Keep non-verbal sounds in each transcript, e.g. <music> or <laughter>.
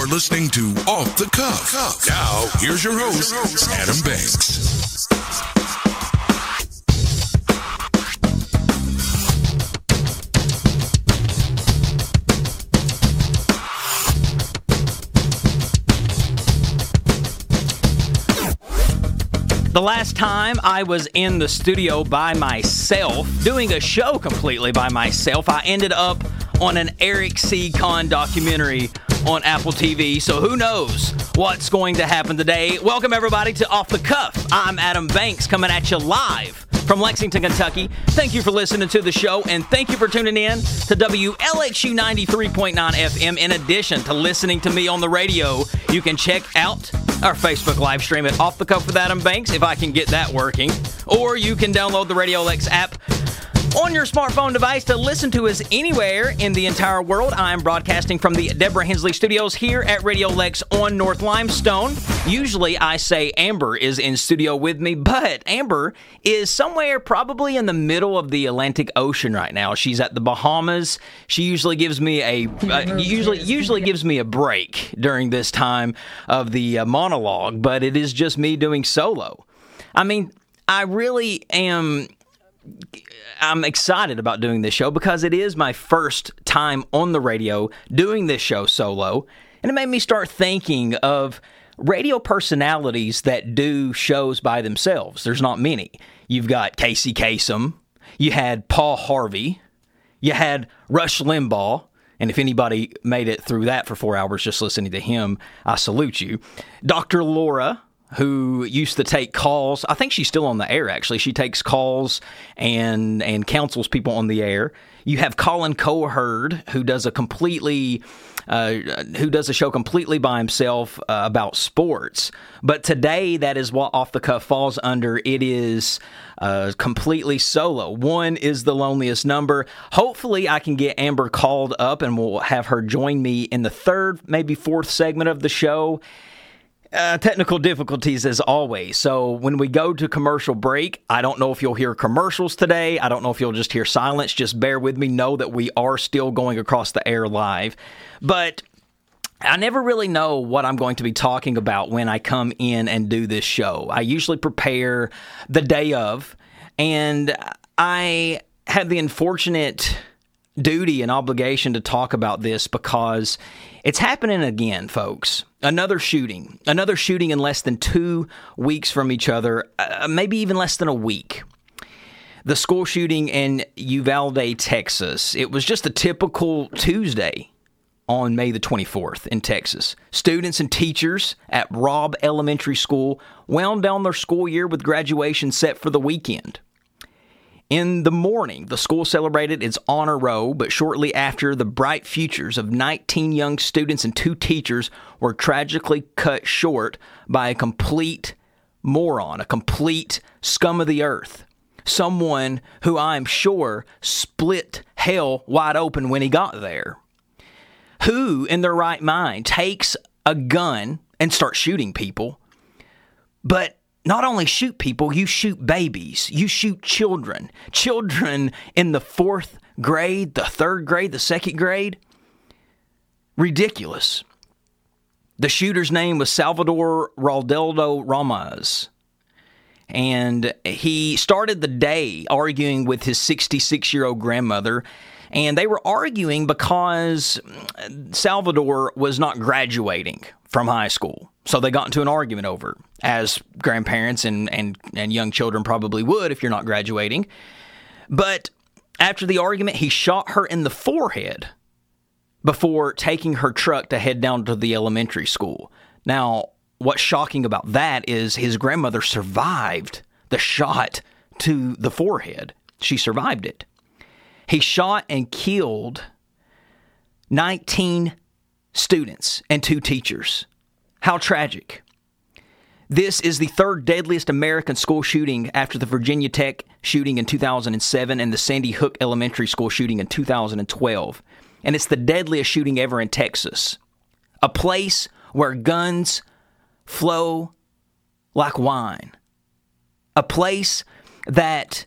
You're listening to Off the Cuff. Now, here's your host, Adam Banks. The last time I was in the studio by myself, doing a show completely by myself, I ended up on an Eric C. Kahn documentary on Apple TV. So who knows what's going to happen today? Welcome, everybody, to Off the Cuff. I'm Adam Banks coming at you live from Lexington, Kentucky. Thank you for listening to the show, and thank you for tuning in to WLXU 93.9 FM. In addition to listening to me on the radio, you can check out our Facebook live stream at Off the Cuff with Adam Banks, if I can get that working. Or you can download the Radio Lex app on your smartphone device to listen to us anywhere in the entire world. I'm broadcasting from the Deborah Hensley studios here at Radio Lex on North Limestone. Usually I say Amber is in studio with me, but Amber is somewhere probably in the middle of the Atlantic Ocean right now. She's at the Bahamas. She usually gives me a uh, usually usually gives me a break during this time of the uh, monologue, but it is just me doing solo. I mean, I really am I'm excited about doing this show because it is my first time on the radio doing this show solo. And it made me start thinking of radio personalities that do shows by themselves. There's not many. You've got Casey Kasem, you had Paul Harvey, you had Rush Limbaugh. And if anybody made it through that for four hours just listening to him, I salute you. Dr. Laura, who used to take calls. I think she's still on the air actually. She takes calls and and counsels people on the air. You have Colin Cowherd who does a completely uh, who does a show completely by himself uh, about sports. But today, that is what Off the Cuff falls under. It is uh, completely solo. One is the loneliest number. Hopefully, I can get Amber called up and we'll have her join me in the third, maybe fourth segment of the show. Uh, technical difficulties as always. So when we go to commercial break, I don't know if you'll hear commercials today. I don't know if you'll just hear silence. Just bear with me. Know that we are still going across the air live. But I never really know what I'm going to be talking about when I come in and do this show. I usually prepare the day of, and I have the unfortunate duty and obligation to talk about this because it's happening again, folks. Another shooting, another shooting in less than two weeks from each other, uh, maybe even less than a week. The school shooting in Uvalde, Texas. It was just a typical Tuesday on May the 24th in Texas. Students and teachers at Robb Elementary School wound down their school year with graduation set for the weekend. In the morning, the school celebrated its honor roll, but shortly after, the bright futures of 19 young students and two teachers were tragically cut short by a complete moron, a complete scum of the earth. Someone who I'm sure split hell wide open when he got there. Who, in their right mind, takes a gun and starts shooting people, but not only shoot people, you shoot babies, you shoot children, children in the fourth grade, the third grade, the second grade. Ridiculous. The shooter's name was Salvador Rolando Ramos. And he started the day arguing with his 66 year old grandmother. And they were arguing because Salvador was not graduating from high school. So they got into an argument over, as grandparents and, and, and young children probably would if you're not graduating. But after the argument, he shot her in the forehead before taking her truck to head down to the elementary school. Now, what's shocking about that is his grandmother survived the shot to the forehead. She survived it. He shot and killed 19 students and two teachers. How tragic. This is the third deadliest American school shooting after the Virginia Tech shooting in 2007 and the Sandy Hook Elementary School shooting in 2012. And it's the deadliest shooting ever in Texas. A place where guns flow like wine. A place that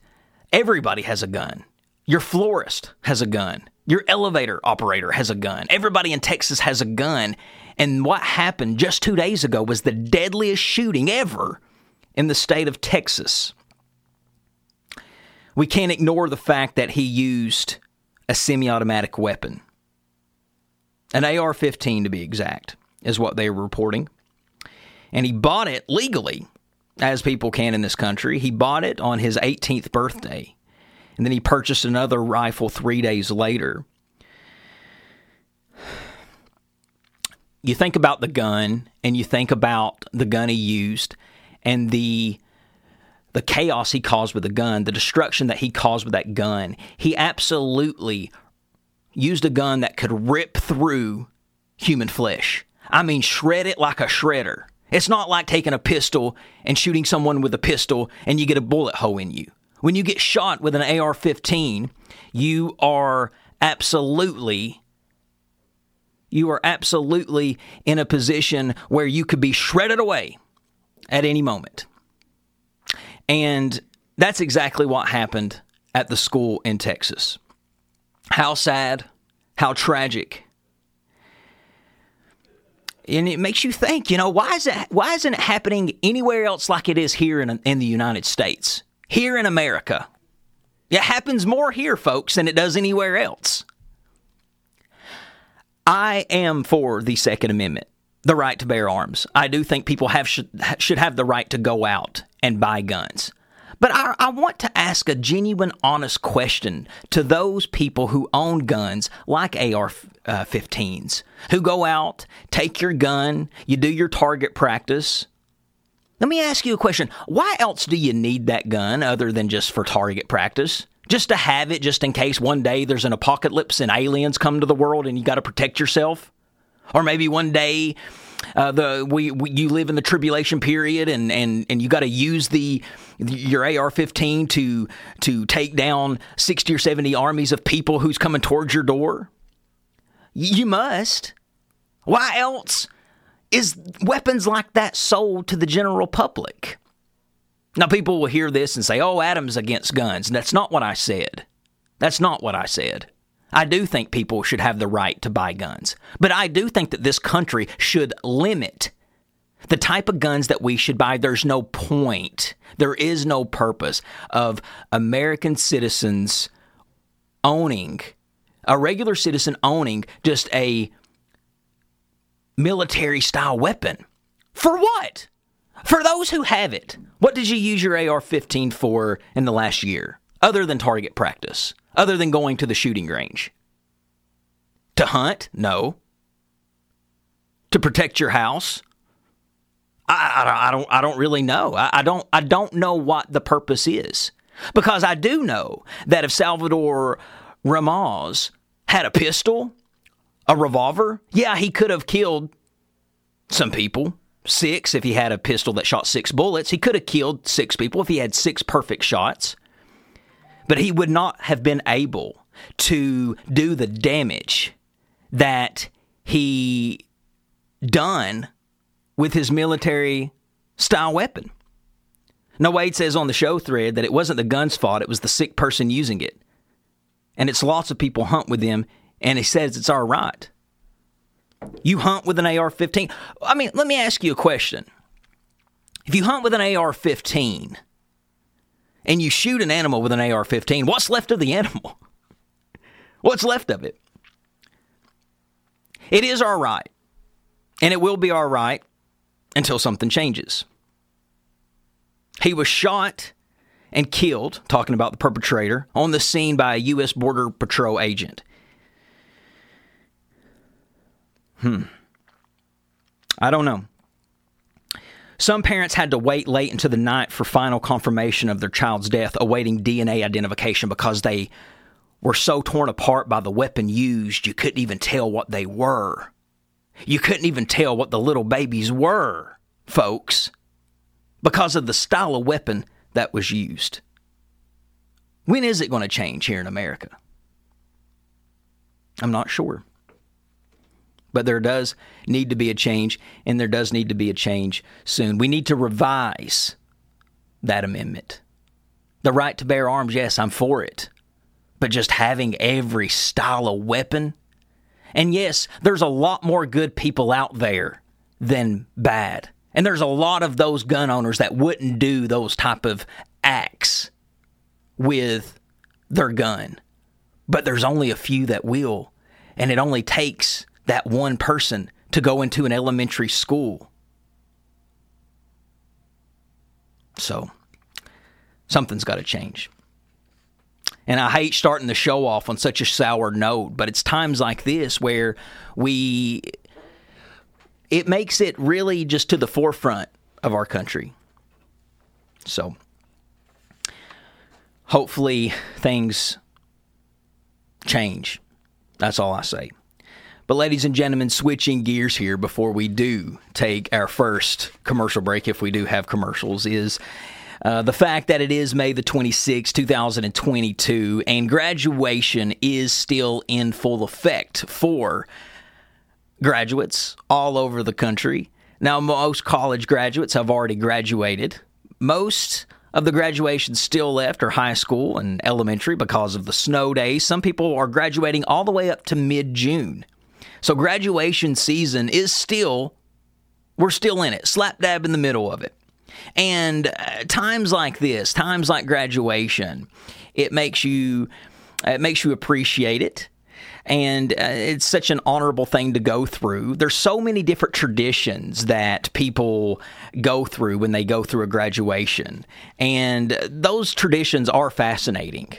everybody has a gun. Your florist has a gun. Your elevator operator has a gun. Everybody in Texas has a gun. And what happened just two days ago was the deadliest shooting ever in the state of Texas. We can't ignore the fact that he used a semi automatic weapon. An AR 15 to be exact, is what they were reporting. And he bought it legally, as people can in this country. He bought it on his 18th birthday. And then he purchased another rifle three days later. You think about the gun and you think about the gun he used and the the chaos he caused with the gun, the destruction that he caused with that gun. He absolutely used a gun that could rip through human flesh. I mean, shred it like a shredder. It's not like taking a pistol and shooting someone with a pistol and you get a bullet hole in you. When you get shot with an AR 15, you are absolutely. You are absolutely in a position where you could be shredded away at any moment. And that's exactly what happened at the school in Texas. How sad, how tragic. And it makes you think, you know, why is it why isn't it happening anywhere else like it is here in in the United States? Here in America. It happens more here, folks, than it does anywhere else. I am for the Second Amendment, the right to bear arms. I do think people have should, should have the right to go out and buy guns. But I, I, want to ask a genuine, honest question to those people who own guns like AR uh, 15s, who go out, take your gun, you do your target practice. Let me ask you a question. Why else do you need that gun other than just for target practice? Just to have it, just in case one day there's an apocalypse and aliens come to the world and you got to protect yourself? Or maybe one day uh, the we, we, you live in the tribulation period and and and you got to use the your AR-15 to to take down 60 or 70 armies of people who's coming towards your door. You must. Why else is weapons like that sold to the general public? Now people will hear this and say, "Oh, Adam's against guns." And that's not what I said. That's not what I said. I do think people should have the right to buy guns. But I do think that this country should limit the type of guns that we should buy. There's no point, there is no purpose of American citizens owning, a regular citizen owning just a military style weapon. For what? For those who have it, what did you use your AR 15 for in the last year, other than target practice? other than going to the shooting range? To hunt? No. To protect your house? I, I, I don't. I don't really know. I, I don't. I don't know what the purpose is because I do know that if Salvador Ramos had a pistol, a revolver, yeah, he could have killed some people. Six, if he had a pistol that shot six bullets, he could have killed six people if he had six perfect shots. But he would not have been able to do the damage that he done with his military style weapon. No, Wade says on the show thread that it wasn't the gun's fault, it was the sick person using it. And it's lots of people hunt with them, and he says it's all right. You hunt with an AR 15. I mean, let me ask you a question. If you hunt with an AR 15, and you shoot an animal with an AR 15, what's left of the animal? <laughs> What's left of it? It is our right, and it will be our right until something changes. He was shot and killed, talking about the perpetrator, on the scene by a U.S. Border Patrol agent. Hmm. I don't know. Some parents had to wait late into the night for final confirmation of their child's death, awaiting DNA identification because they were so torn apart by the weapon used, you couldn't even tell what they were. You couldn't even tell what the little babies were, folks, because of the style of weapon that was used. When is it going to change here in America? I'm not sure. But there does need to be a change, and there does need to be a change soon. We need to revise that amendment. The right to bear arms, yes, I'm for it. but just having every style of weapon. And yes, there's a lot more good people out there than bad. And there's a lot of those gun owners that wouldn't do those type of acts with their gun. But there's only a few that will. And it only takes that one person to go into an elementary school. So, something's got to change. And I hate starting the show off on such a sour note, but it's times like this where we it makes it really just to the forefront of our country. So hopefully things change. That's all I say. But, ladies and gentlemen, switching gears here before we do take our first commercial break, if we do have commercials, is uh, the fact that it is May the 26th, 2022, and graduation is still in full effect for graduates all over the country. Now, most college graduates have already graduated. Most of the graduations still left are high school and elementary because of the snow days. Some people are graduating all the way up to mid June. So, graduation season is still, we're still in it, slap dab in the middle of it. And uh, times like this, times like graduation, it makes you it makes you appreciate it and uh, it's such an honorable thing to go through. There's so many different traditions that people go through when they go through a graduation, and those traditions are fascinating.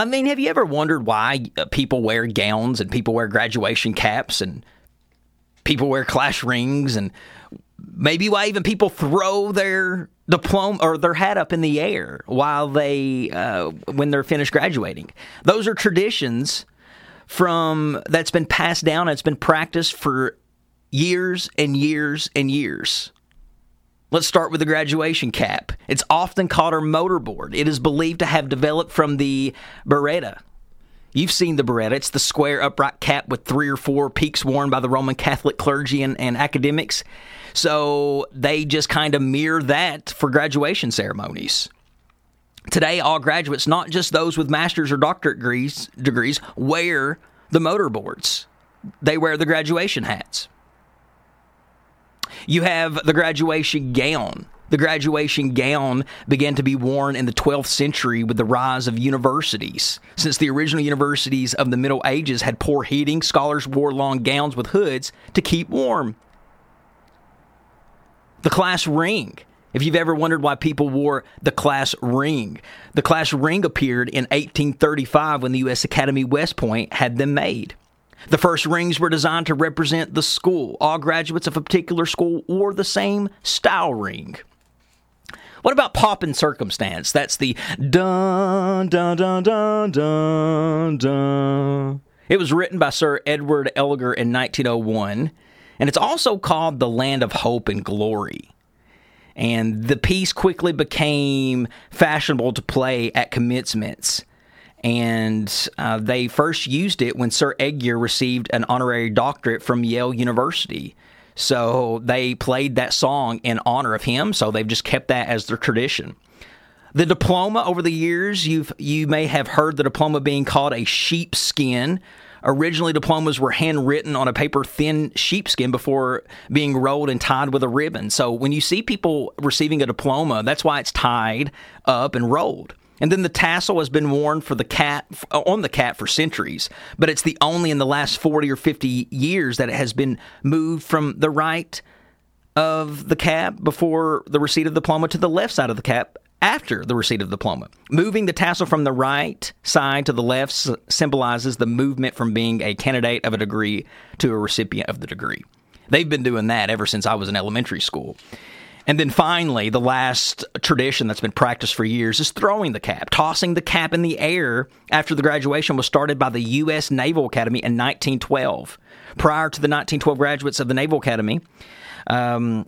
I mean, have you ever wondered why uh, people wear gowns and people wear graduation caps and people wear class rings and maybe why even people throw their diploma or their hat up in the air while they uh, when they're finished graduating. Those are traditions from that's been passed down. It's been practiced for years and years and years. Let's start with the graduation cap. It's often called our mortarboard. It is believed to have developed from the biretta. You've seen the biretta. It's the square upright cap with three or four peaks worn by the Roman Catholic clergy and, and academics. So they just kind of mirror that for graduation ceremonies. Today, all graduates, not just those with master's or doctorate degrees, degrees wear the mortarboards. They wear the graduation hats. You have the graduation gown. The graduation gown began to be worn in the 12th century with the rise of universities. Since the original universities of the Middle Ages had poor heating, scholars wore long gowns with hoods to keep warm. The class ring. If you've ever wondered why people wore the class ring, the class ring appeared in 1835 when the U.S. Academy West Point had them made. The first rings were designed to represent the school. All graduates of a particular school wore the same style ring. What about Pomp and circumstance? That's the dun dun dun dun dun dun. It was written by Sir Edward Elgar in 1901, and it's also called The Land of Hope and Glory. And the piece quickly became fashionable to play at commencements. And uh, they first used it when Sir Edgar received an honorary doctorate from Yale University. So they played that song in honor of him. So they've just kept that as their tradition. The diploma over the years, you've you may have heard the diploma being called a sheepskin Originally, diplomas were handwritten on a paper thin sheepskin before being rolled and tied with a ribbon. So when you see people receiving a diploma, that's why it's tied up and rolled. And then the tassel has been worn for the cat on the cat for centuries, but it's the only in the last 40 or 50 years that it has been moved from the right of the cap before the receipt of the diploma to the left side of the cap after the receipt of the diploma. Moving the tassel from the right side to the left symbolizes the movement from being a candidate of a degree to a recipient of the degree. They've been doing that ever since I was in elementary school. And then finally, the last tradition that's been practiced for years is throwing the cap. Tossing the cap in the air after the graduation was started by the U.S. Naval Academy in 1912. Prior to the 1912 graduates of the Naval Academy, um,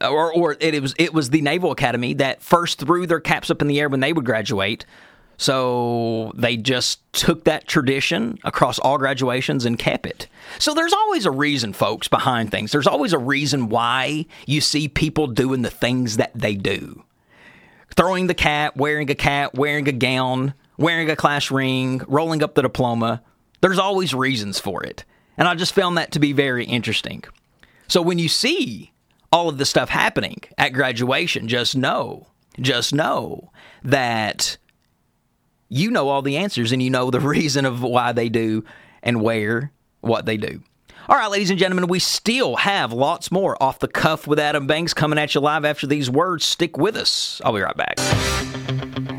or, or it was it was the Naval Academy that first threw their caps up in the air when they would graduate. So they just took that tradition across all graduations and kept it. So there's always a reason, folks, behind things. There's always a reason why you see people doing the things that they do. Throwing the cap, wearing a cap, wearing a gown, wearing a class ring, rolling up the diploma. There's always reasons for it. And I just found that to be very interesting. So when you see all of this stuff happening at graduation, just know, just know that you know all the answers and you know the <laughs> reason of why they do and where what they do. All right, ladies and gentlemen, we still have lots more off the cuff with Adam Banks coming at you live after these words. Stick with us. I'll be right back.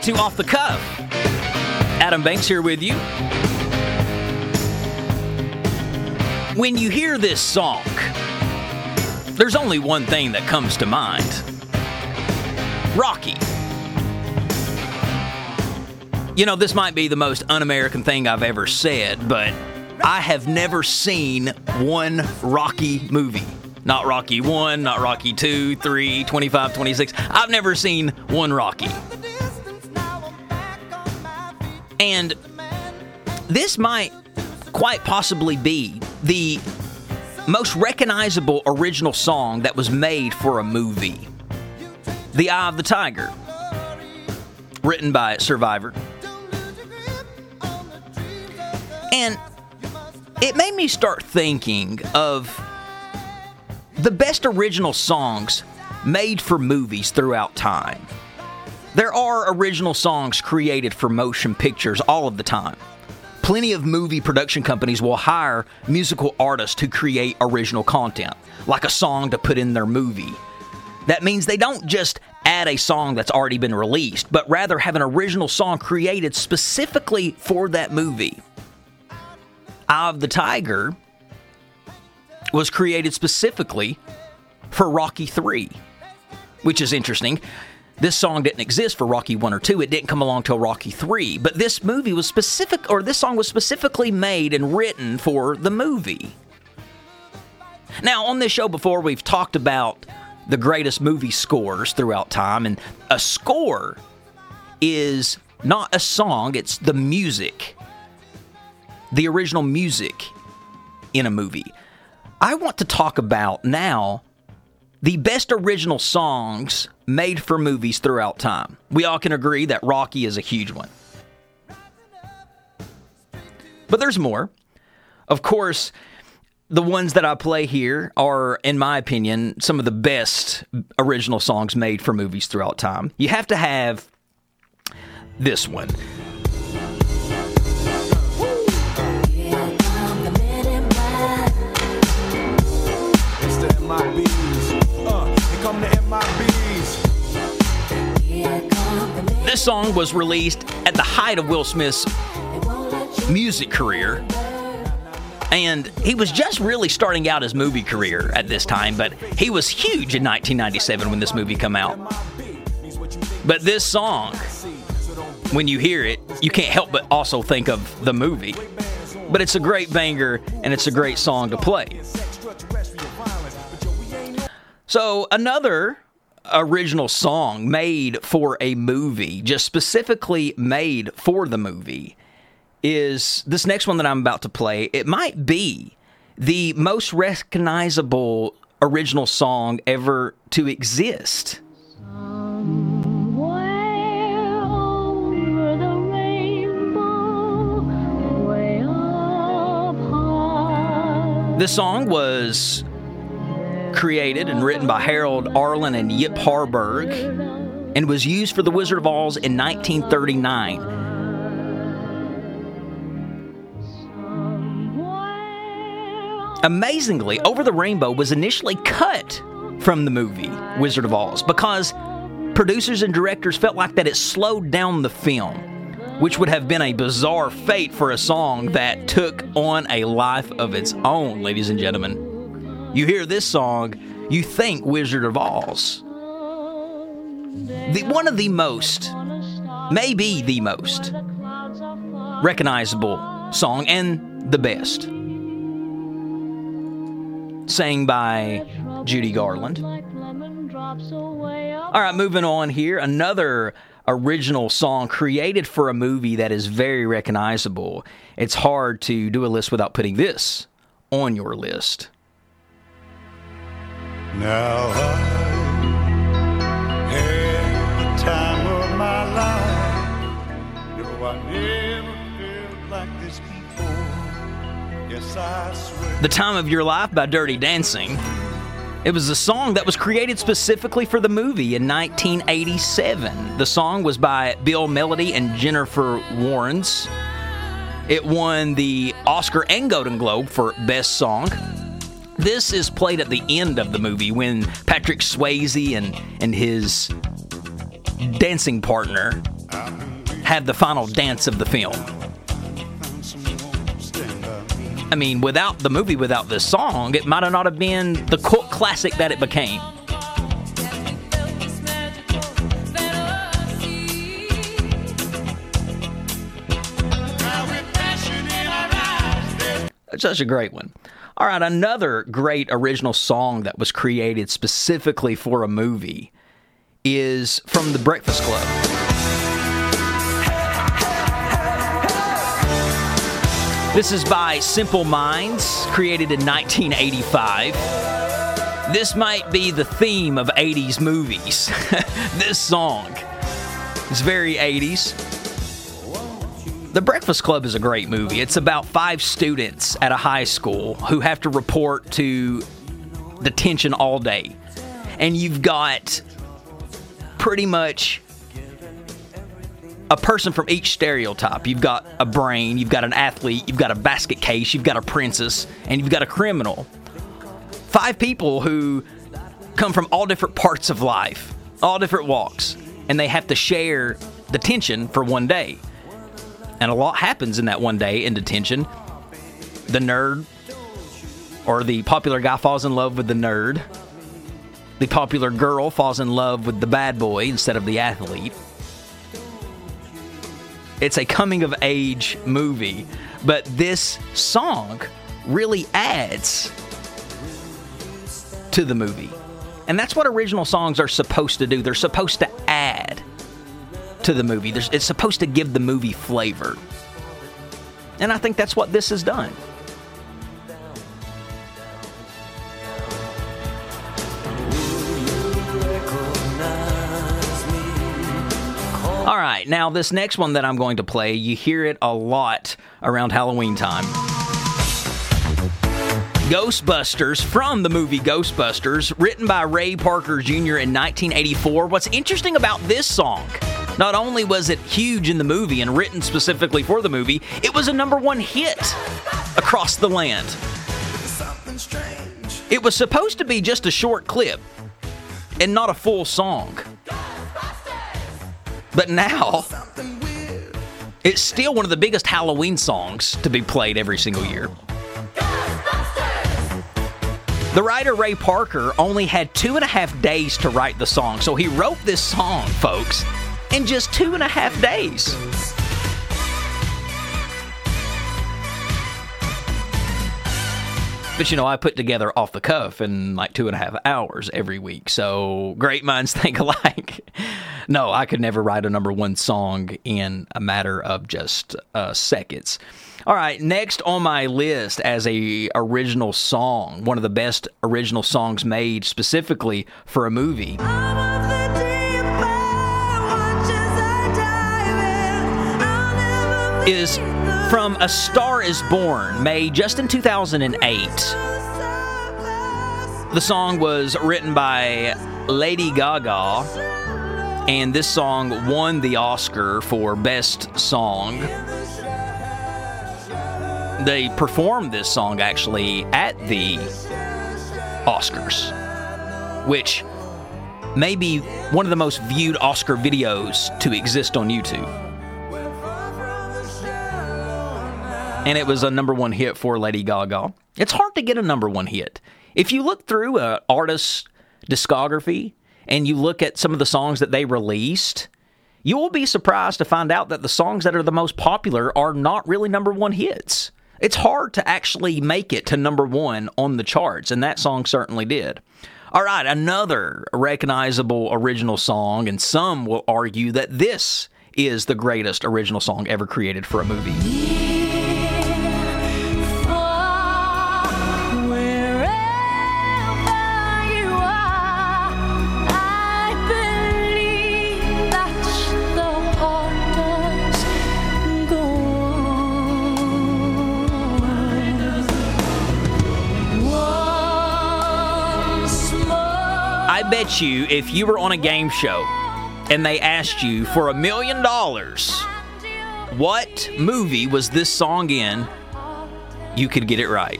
To Off the Cuff. Adam Banks here with you. When you hear this song, there's only one thing that comes to mind Rocky. You know, this might be the most un American thing I've ever said, but I have never seen one Rocky movie. Not Rocky 1, not Rocky 2, 3, 25, 26. I've never seen one Rocky. And this might quite possibly be the most recognizable original song that was made for a movie The Eye of the Tiger, written by Survivor. And it made me start thinking of the best original songs made for movies throughout time. There are original songs created for motion pictures all of the time. Plenty of movie production companies will hire musical artists to create original content, like a song to put in their movie. That means they don't just add a song that's already been released, but rather have an original song created specifically for that movie. Eye of the Tiger was created specifically for Rocky 3, which is interesting. This song didn't exist for Rocky 1 or 2. It didn't come along till Rocky 3. But this movie was specific, or this song was specifically made and written for the movie. Now, on this show before, we've talked about the greatest movie scores throughout time, and a score is not a song, it's the music, the original music in a movie. I want to talk about now the best original songs made for movies throughout time. We all can agree that Rocky is a huge one. But there's more. Of course, the ones that I play here are, in my opinion, some of the best original songs made for movies throughout time. You have to have this one. It's This song was released at the height of Will Smith's music career. And he was just really starting out his movie career at this time, but he was huge in 1997 when this movie came out. But this song, when you hear it, you can't help but also think of the movie. But it's a great banger and it's a great song to play. So, another original song made for a movie, just specifically made for the movie, is this next one that I'm about to play. It might be the most recognizable original song ever to exist. The rainbow, way up high. This song was created and written by Harold Arlen and Yip Harburg and was used for The Wizard of Oz in 1939. Amazingly, Over the Rainbow was initially cut from the movie Wizard of Oz because producers and directors felt like that it slowed down the film, which would have been a bizarre fate for a song that took on a life of its own, ladies and gentlemen. You hear this song, you think Wizard of Oz. The, one of the most, maybe the most recognizable song and the best sang by Judy Garland. All right, moving on here. Another original song created for a movie that is very recognizable. It's hard to do a list without putting this on your list. Now I had the time of my life. No, I never felt like this before. Yes, I swear. The Time of Your Life by Dirty Dancing. It was a song that was created specifically for the movie in 1987. The song was by Bill Medley and Jennifer Warnes. It won the Oscar and Golden Globe for Best Song. This is played at the end of the movie when Patrick Swayze and, and his dancing partner have the final dance of the film. I mean, without the movie, without this song, it might have not have been the cult classic that it became. Such a great one. All right, another great original song that was created specifically for a movie is from The Breakfast Club. This is by Simple Minds, created in 1985. This might be the theme of 80s movies. <laughs> this song is very 80s. The Breakfast Club is a great movie. It's about five students at a high school who have to report to detention all day. And you've got pretty much a person from each stereotype. You've got a brain, you've got an athlete, you've got a basket case, you've got a princess, and you've got a criminal. Five people who come from all different parts of life, all different walks, and they have to share detention for one day. And a lot happens in that one day in detention. The nerd or the popular guy falls in love with the nerd. The popular girl falls in love with the bad boy instead of the athlete. It's a coming of age movie, but this song really adds to the movie. And that's what original songs are supposed to do. They're supposed to add to the movie. There's, it's supposed to give the movie flavor. And I think that's what this has done. All right, now this next one that I'm going to play, you hear it a lot around Halloween time. Ghostbusters from the movie Ghostbusters, written by Ray Parker Jr. in 1984. What's interesting about this song, not only was it huge in the movie and written specifically for the movie, it was a number one hit across the land. It was supposed to be just a short clip and not a full song. But now, it's still one of the biggest Halloween songs to be played every single year. The writer Ray Parker only had two and a half days to write the song, so he wrote this song, folks, in just two and a half days. But you know, I put together off the cuff in like two and a half hours every week. So great minds <laughs> think alike. no, I could never write a number one song in a matter of just uh, seconds. All right, next on my list as a original song, one of the best original songs made specifically for a movie. Is from A Star is Born, made just in 2008. The song was written by Lady Gaga, and this song won the Oscar for Best Song. They performed this song actually at the Oscars, which may be one of the most viewed Oscar videos to exist on YouTube. And it was a number one hit for Lady Gaga. It's hard to get a number one hit. If you look through an artist's discography and you look at some of the songs that they released, you will be surprised to find out that the songs that are the most popular are not really number one hits. It's hard to actually make it to number one on the charts, and that song certainly did. All right, another recognizable original song, and some will argue that this is the greatest original song ever created for a movie. Bet you if you were on a game show and they asked you for a million dollars, what movie was this song in, you could get it right.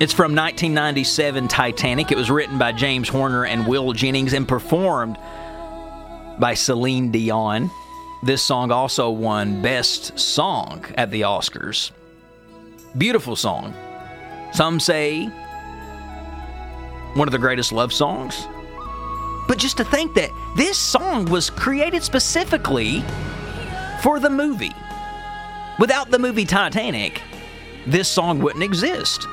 It's from 1997 Titanic. It was written by James Horner and Will Jennings and performed by Celine Dion. This song also won Best Song at the Oscars. Beautiful song. Some say one of the greatest love songs. But just to think that this song was created specifically for the movie. Without the movie Titanic, this song wouldn't exist.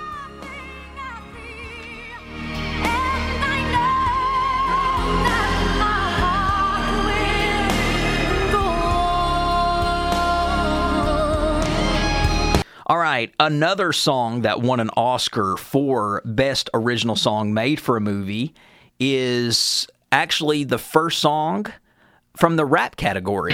All right, another song that won an Oscar for Best Original Song Made for a Movie is actually the first song from the rap category.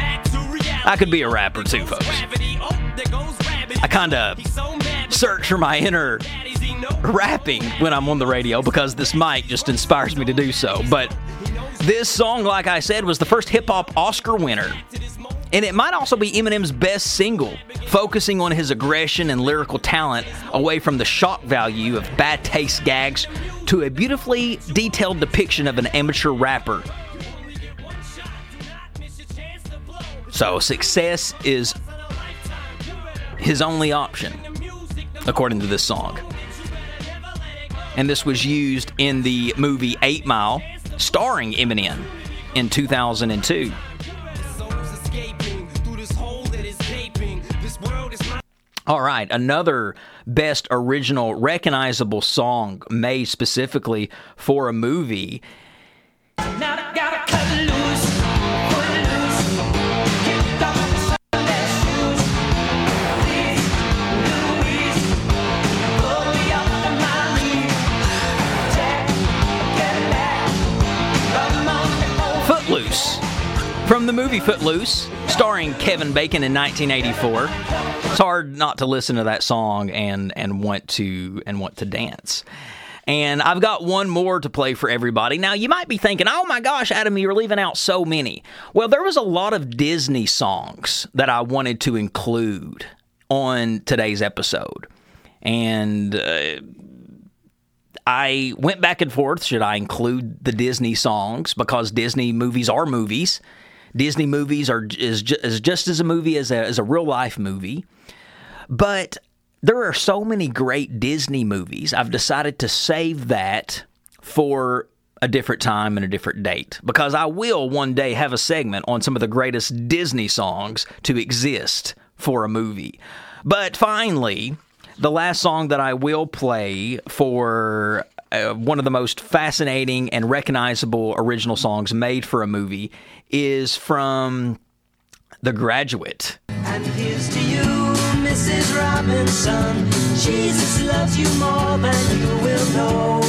I could be a rapper too, folks. I kinda search for my inner rapping when I'm on the radio because this mic just inspires me to do so. But this song, like I said, was the first hip hop Oscar winner. And it might also be Eminem's best single, focusing on his aggression and lyrical talent away from the shock value of bad taste gags to a beautifully detailed depiction of an amateur rapper. So, success is his only option, according to this song and this was used in the movie Eight Mile, starring Eminem in 2002. All right, another best original recognizable song made specifically for a movie. From the movie Footloose, starring Kevin Bacon in 1984. It's hard not to listen to that song and and want to and want to dance. And I've got one more to play for everybody. Now, you might be thinking, oh my gosh, Adam, you're leaving out so many. Well, there was a lot of Disney songs that I wanted to include on today's episode. And uh, I went back and forth. Should I include the Disney songs because Disney movies are movies? Disney movies are is, ju- is just as a movie as a, as a real life movie. But there are so many great Disney movies. I've decided to save that for a different time and a different date because I will one day have a segment on some of the greatest Disney songs to exist for a movie. But finally, the last song that I will play for uh, one of the most fascinating and recognizable original songs made for a movie is from The Graduate. And here's to you, Mrs. Robinson. Jesus loves you more than you will know.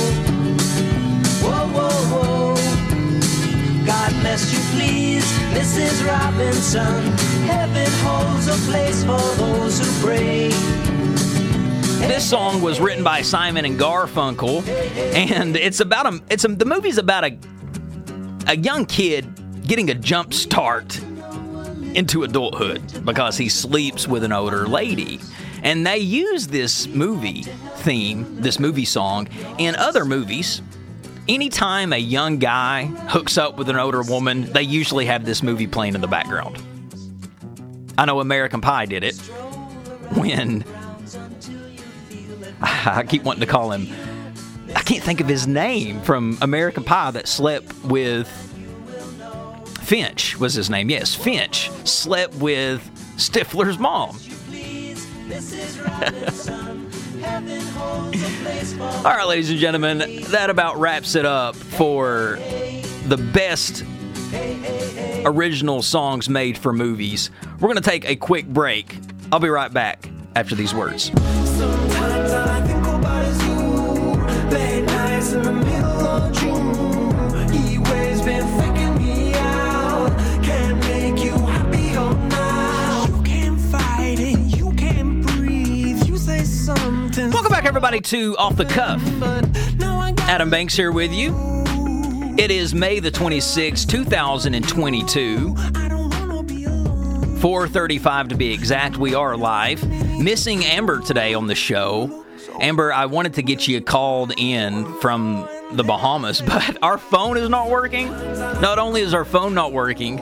Whoa, whoa, whoa. God bless you, please, Mrs. Robinson. Heaven holds a place for those who pray. This song was written by Simon and Garfunkel, and it's about a. It's a, the movie's about a a young kid getting a jump start into adulthood because he sleeps with an older lady. And they use this movie theme, this movie song, in other movies. Anytime a young guy hooks up with an older woman, they usually have this movie playing in the background. I know American Pie did it when <laughs> I keep wanting to call him. I can't think of his name from American Pie that slept with Finch was his name. Yes, Finch slept with Stifler's mom. <laughs> All right, ladies and gentlemen, that about wraps it up for the best original songs made for movies. We're going to take a quick break. I'll be right back after these words. Late in the middle of June. He always been faking me out. Can't make you happier now. You can't fight it. You can't breathe. You say something. Welcome back, everybody, to Off the Cuff. But now I got Adam Banks here with you. It is May the 26th, 2022. I don't wanna be alone. 4:35 to be exact. We are live. Missing Amber today on the show. Amber, I wanted to get you called in from the Bahamas, <laughs> but our phone is not working. Not only is our phone not working,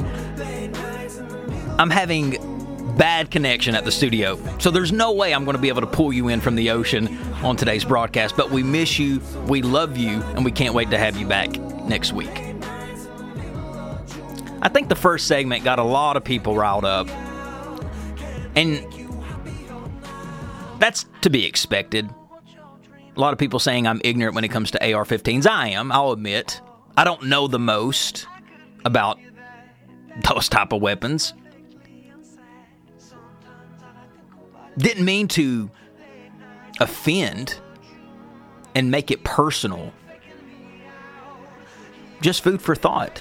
I'm having bad connection at the studio. So there's no way I'm going to be able to pull you in from the ocean on today's broadcast, but we miss you, we love you, and we can't wait to have you back next week. I think the first segment got a lot of people riled up. And that's to be expected. A lot of people saying I'm ignorant when it comes to AR 15s. I am, I'll admit. I don't know the most about those type of weapons. Didn't mean to offend and make it personal. Just food for thought.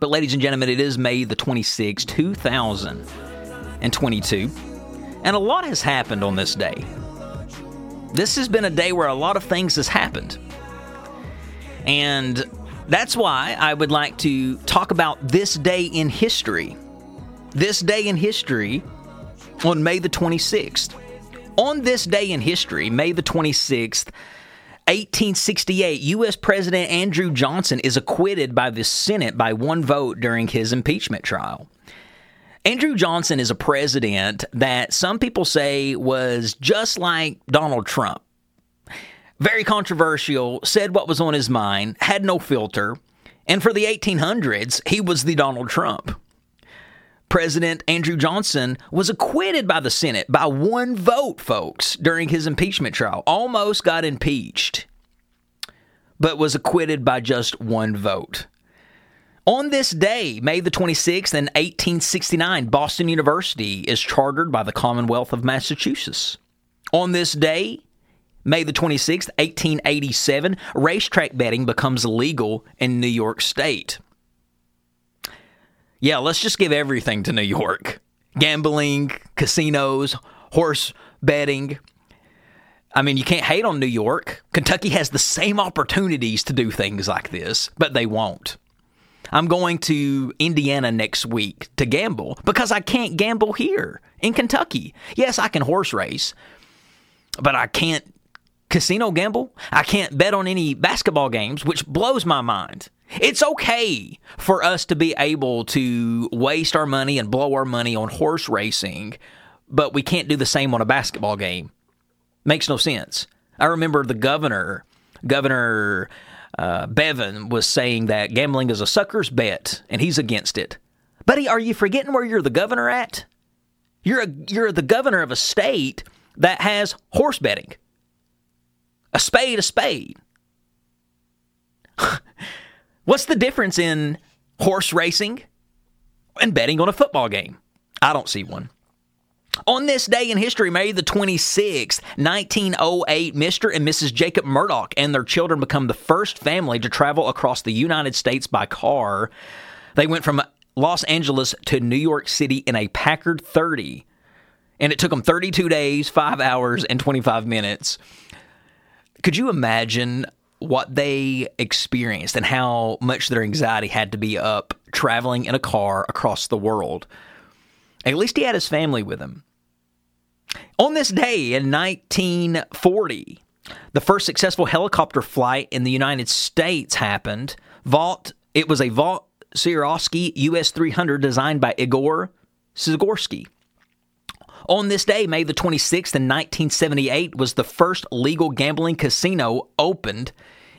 But, ladies and gentlemen, it is May the 26th, 2022. And a lot has happened on this day. This has been a day where a lot of things has happened. And that's why I would like to talk about this day in history. This day in history on May the 26th. On this day in history, May the 26th, 1868, U.S. President Andrew Johnson is acquitted by the Senate by one vote during his impeachment trial. Andrew Johnson is a president that some people say was just like Donald Trump. Very controversial, said what was on his mind, had no filter, and for the 1800s, he was the Donald Trump. President Andrew Johnson was acquitted by the Senate by one vote, folks, during his impeachment trial. Almost got impeached, but was acquitted by just one vote. On this day, May the 26th, in 1869, Boston University is chartered by the Commonwealth of Massachusetts. On this day, May the 26th, 1887, racetrack betting becomes legal in New York State. Yeah, let's just give everything to New York gambling, casinos, horse betting. I mean, you can't hate on New York. Kentucky has the same opportunities to do things like this, but they won't. I'm going to Indiana next week to gamble because I can't gamble here in Kentucky. Yes, I can horse race, but I can't casino gamble. I can't bet on any basketball games, which blows my mind. It's okay for us to be able to waste our money and blow our money on horse racing, but we can't do the same on a basketball game. Makes no sense. I remember the governor, Governor uh, Bevin, was saying that gambling is a sucker's bet, and he's against it. Buddy, are you forgetting where you're the governor at? You're a, you're the governor of a state that has horse betting. A spade, a spade. <laughs> What's the difference in horse racing and betting on a football game? I don't see one. On this day in history, May the 26th, 1908, Mr. and Mrs. Jacob Murdock and their children become the first family to travel across the United States by car. They went from Los Angeles to New York City in a Packard 30, and it took them 32 days, 5 hours, and 25 minutes. Could you imagine what they experienced and how much their anxiety had to be up traveling in a car across the world? At least he had his family with him. On this day in 1940, the first successful helicopter flight in the United States happened. Vought, it was a Vought Swarovski US 300 designed by Igor Sikorsky. On this day, May the 26th in 1978, was the first legal gambling casino opened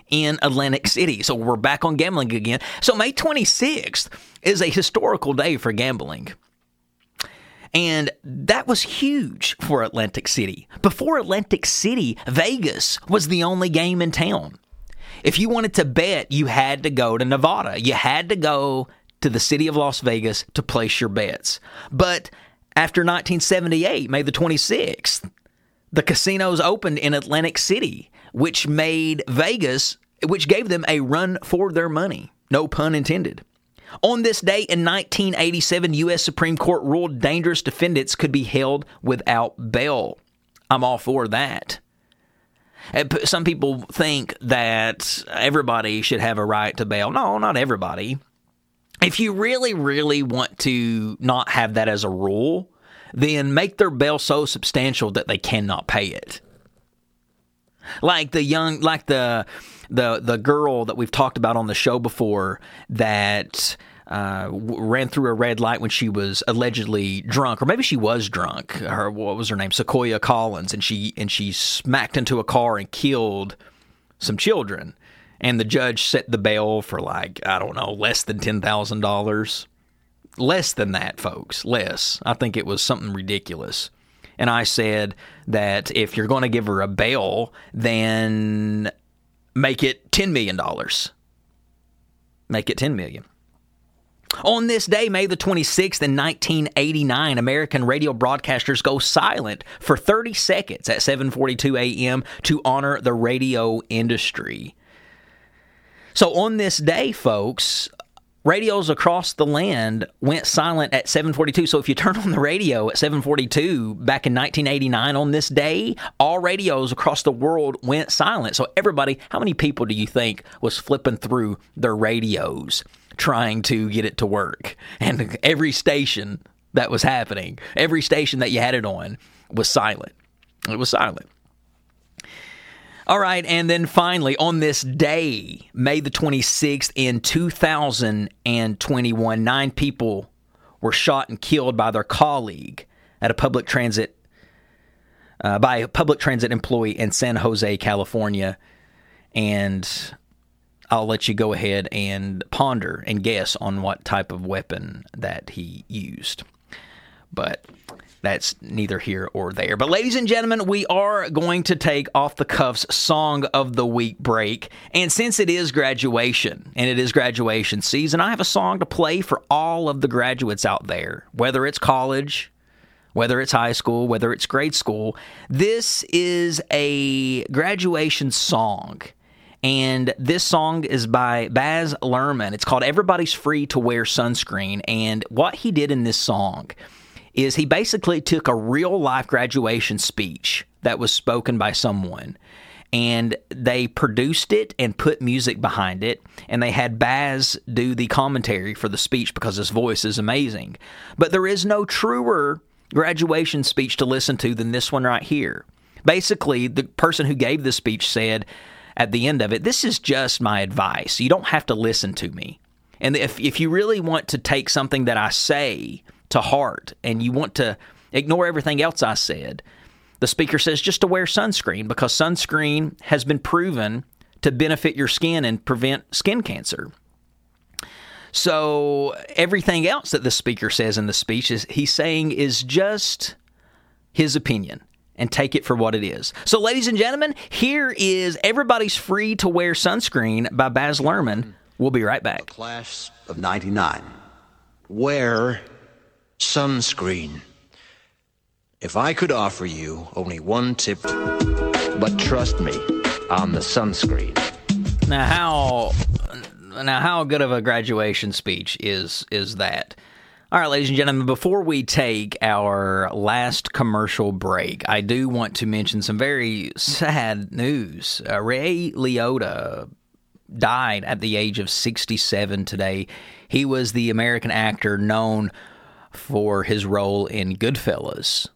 in Atlantic City. So we're back on gambling again. So May 26th is a historical day for gambling. And that was huge for Atlantic City. Before Atlantic City, Vegas was the only game in town. If you wanted to bet, you had to go to Nevada. You had to go to the city of Las Vegas to place your bets. But after 1978, May the 26th, the casinos opened in Atlantic City, which made Vegas, which gave them a run for their money. No pun intended. On this day in 1987, U.S. Supreme Court ruled dangerous defendants could be held without bail. I'm all for that. Uh, Some people think that everybody should have a right to bail. No, not everybody. If you really, really want to not have that as a rule, then make their bail so substantial that they cannot pay it. Like the young, like the the the girl that we've talked about on the show before that uh, ran through a red light when she was allegedly drunk, or maybe she was drunk. Her what was her name? Sequoia Collins, and she and she smacked into a car and killed some children. And the judge set the bail for like I don't know, less than ten thousand dollars. Less than that, folks. Less. I think it was something ridiculous. And I said that if you're going to give her a bail, then make it $10 million. Make it 10 million. On this day, May the 26th in 1989, American radio broadcasters go silent for 30 seconds at 7:42 a.m. to honor the radio industry. So on this day, folks, radios across the land went silent at 7:42. So if you turn on the radio at 7:42 back in 1989 on this day, all radios across the world went silent. So everybody, how many people do you think was flipping through their radios trying to get it to work? And every station that was happening, every station that you had it on was silent. It was silent. All right, and then finally, on this day, May the 26th in 2021, nine people were shot and killed by their colleague at a public transit, uh, by a public transit employee in San Jose, California. And I'll let you go ahead and ponder and guess on what type of weapon that he used. But that's neither here or there. But, ladies and gentlemen, we are going to take off the cuffs song of the week break. And since it is graduation and it is graduation season, I have a song to play for all of the graduates out there, whether it's college, whether it's high school, whether it's grade school. This is a graduation song. And this song is by Baz Luhrmann. It's called Everybody's Free to Wear Sunscreen. And what he did in this song is he basically took a real life graduation speech that was spoken by someone and they produced it and put music behind it and they had Baz do the commentary for the speech because his voice is amazing. But there is no truer graduation speech to listen to than this one right here. Basically, the person who gave the speech said at the end of it, This is just my advice. You don't have to listen to me. And if, if you really want to take something that I say to heart and you want to ignore everything else I said, the speaker says just to wear sunscreen because sunscreen has been proven to benefit your skin and prevent skin cancer. So everything else that the speaker says in the speech is he's saying is just his opinion and take it for what it is. So ladies and gentlemen, here is Everybody's Free to Wear Sunscreen by Baz Luhrmann. We'll be right back. Class of 99. Wear sunscreen. If I could offer you only one tip, but trust me on the sunscreen. Now how now how good of a graduation speech is is that? All right, ladies and gentlemen, before we take our last commercial break, I do want to mention some very sad news. Uh, Ray Liotta died at the age of 67 today. He was the American actor known for his role in Goodfellas,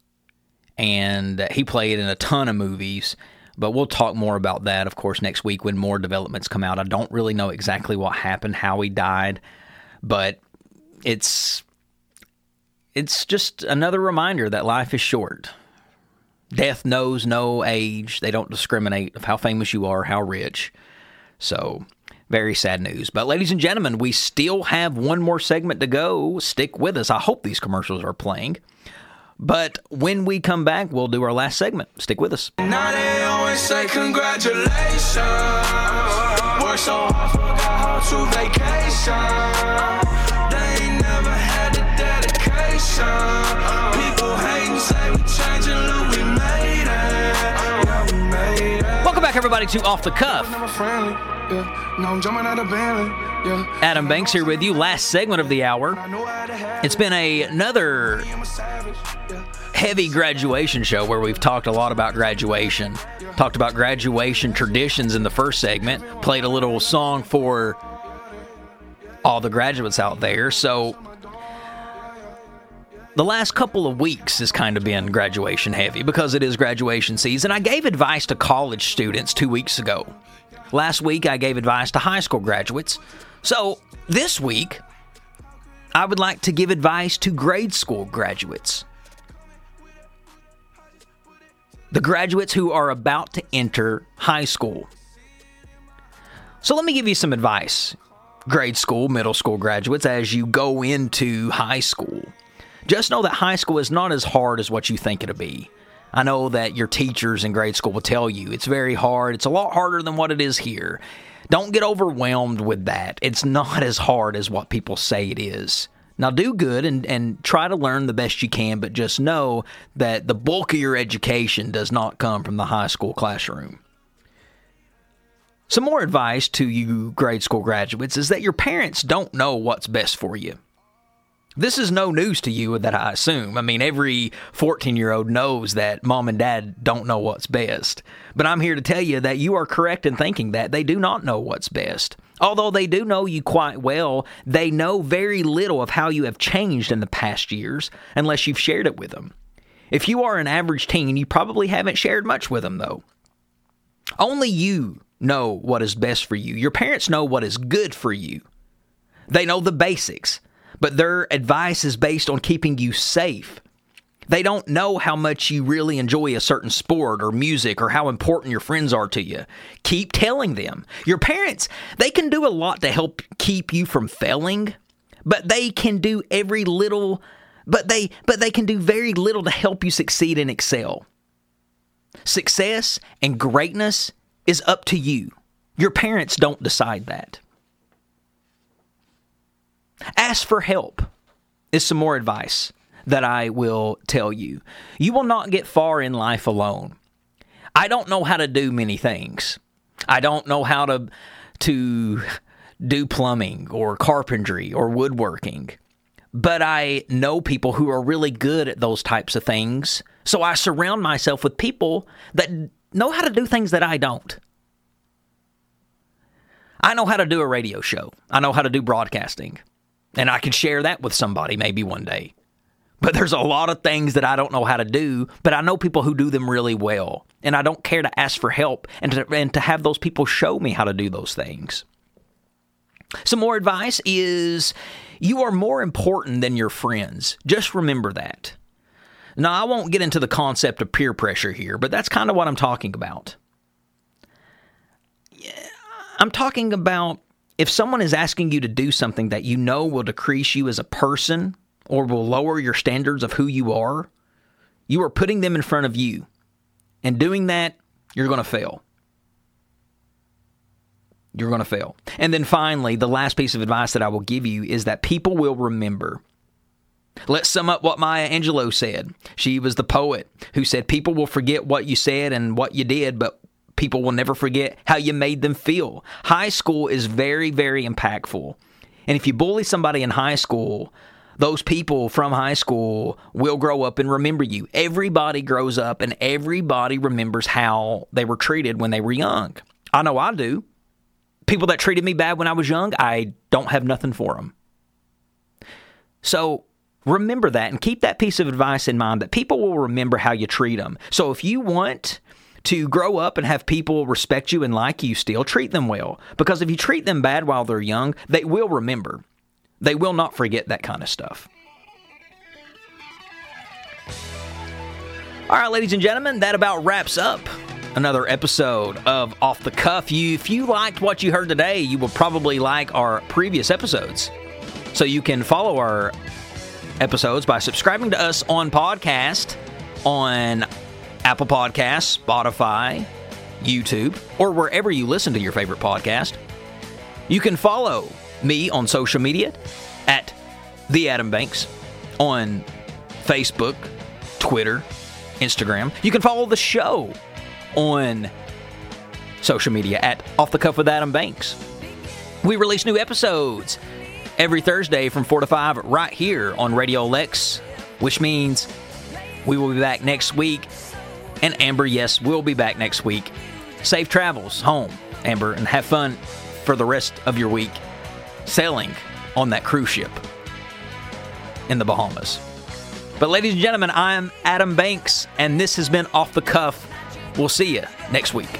and he played in a ton of movies. But we'll talk more about that, of course, next week when more developments come out. I don't really know exactly what happened, how he died, but it's it's just another reminder that life is short. Death knows no age. They don't discriminate of how famous you are, how rich. So, very sad news. But, ladies and gentlemen, we still have one more segment to go. Stick with us. I hope these commercials are playing. But when we come back, we'll do our last segment. Stick with us. Now they always say congratulations. Work so hard, forgot how to vacation. They ain't never had the dedication. People say we changing, look, we made it. Yeah, we made it. Welcome back, everybody, to Off the Cuff. Never friendly, yeah. Now I'm jumping out of Bentley, yeah. Adam Banks here with you. Last segment of the hour. I know how to have It's been a, another I'm a savage, yeah. heavy graduation show where we've talked a lot about graduation. Talked about graduation traditions in the first segment. Played a little song for all the graduates out there. So the last couple of weeks has kind of been graduation heavy because it is graduation season. I gave advice to college students two weeks ago. Last week, I gave advice to high school graduates. So this week, I would like to give advice to grade school graduates. The graduates who are about to enter high school. So let me give you some advice, grade school, middle school graduates, as you go into high school. Just know that high school is not as hard as what you think it'll be. I know that your teachers in grade school will tell you it's very hard. It's a lot harder than what it is here. Don't get overwhelmed with that. It's not as hard as what people say it is. Now, do good and, and try to learn the best you can, but just know that the bulk of your education does not come from the high school classroom. Some more advice to you grade school graduates is that your parents don't know what's best for you. This is no news to you that I assume. I mean, every 14 year old knows that mom and dad don't know what's best. But I'm here to tell you that you are correct in thinking that they do not know what's best. Although they do know you quite well, they know very little of how you have changed in the past years unless you've shared it with them. If you are an average teen, you probably haven't shared much with them, though. Only you know what is best for you. Your parents know what is good for you. They know the basics, but their advice is based on keeping you safe. They don't know how much you really enjoy a certain sport or music or how important your friends are to you. Keep telling them. Your parents, they can do a lot to help keep you from failing, but they can do every little but they but they can do very little to help you succeed and excel. Success and greatness is up to you. Your parents don't decide that. Ask for help is some more advice that I will tell you. You will not get far in life alone. I don't know how to do many things. I don't know how to to do plumbing or carpentry or woodworking. But I know people who are really good at those types of things. So I surround myself with people that know how to do things that I don't. I know how to do a radio show. I know how to do broadcasting. And I can share that with somebody maybe one day. But there's a lot of things that I don't know how to do, but I know people who do them really well. And I don't care to ask for help and to, and to have those people show me how to do those things. Some more advice is you are more important than your friends. Just remember that. Now, I won't get into the concept of peer pressure here, but that's kind of what I'm talking about. I'm talking about if someone is asking you to do something that you know will decrease you as a person or will lower your standards of who you are, you are putting them in front of you. And doing that, you're going to fail. You're going to fail. And then finally, the last piece of advice that I will give you is that people will remember. Let's sum up what Maya Angelou said. She was the poet who said, People will forget what you said and what you did, but people will never forget how you made them feel. High school is very, very impactful. And if you bully somebody in high school, those people from high school will grow up and remember you. Everybody grows up and everybody remembers how they were treated when they were young. I know I do. People that treated me bad when I was young, I don't have nothing for them. So remember that and keep that piece of advice in mind that people will remember how you treat them. So if you want to grow up and have people respect you and like you still, treat them well. Because if you treat them bad while they're young, they will remember. They will not forget that kind of stuff. All right, ladies and gentlemen, that about wraps up another episode of Off the Cuff. You, if you liked what you heard today, you will probably like our previous episodes. So you can follow our episodes by subscribing to us on podcast on Apple Podcasts, Spotify, YouTube, or wherever you listen to your favorite podcast. You can follow me on social media at the Adam Banks on Facebook, Twitter, Instagram. You can follow the show on social media at Off the Cuff with Adam Banks. We release new episodes every Thursday from 4 to 5 right here on Radio Lex, which means we will be back next week. And Amber, yes, we'll be back next week. Safe travels home, Amber, and have fun for the rest of your week sailing on that cruise ship in the Bahamas. But, ladies and gentlemen, I'm Adam Banks, and this has been Off the Cuff. We'll see you next week.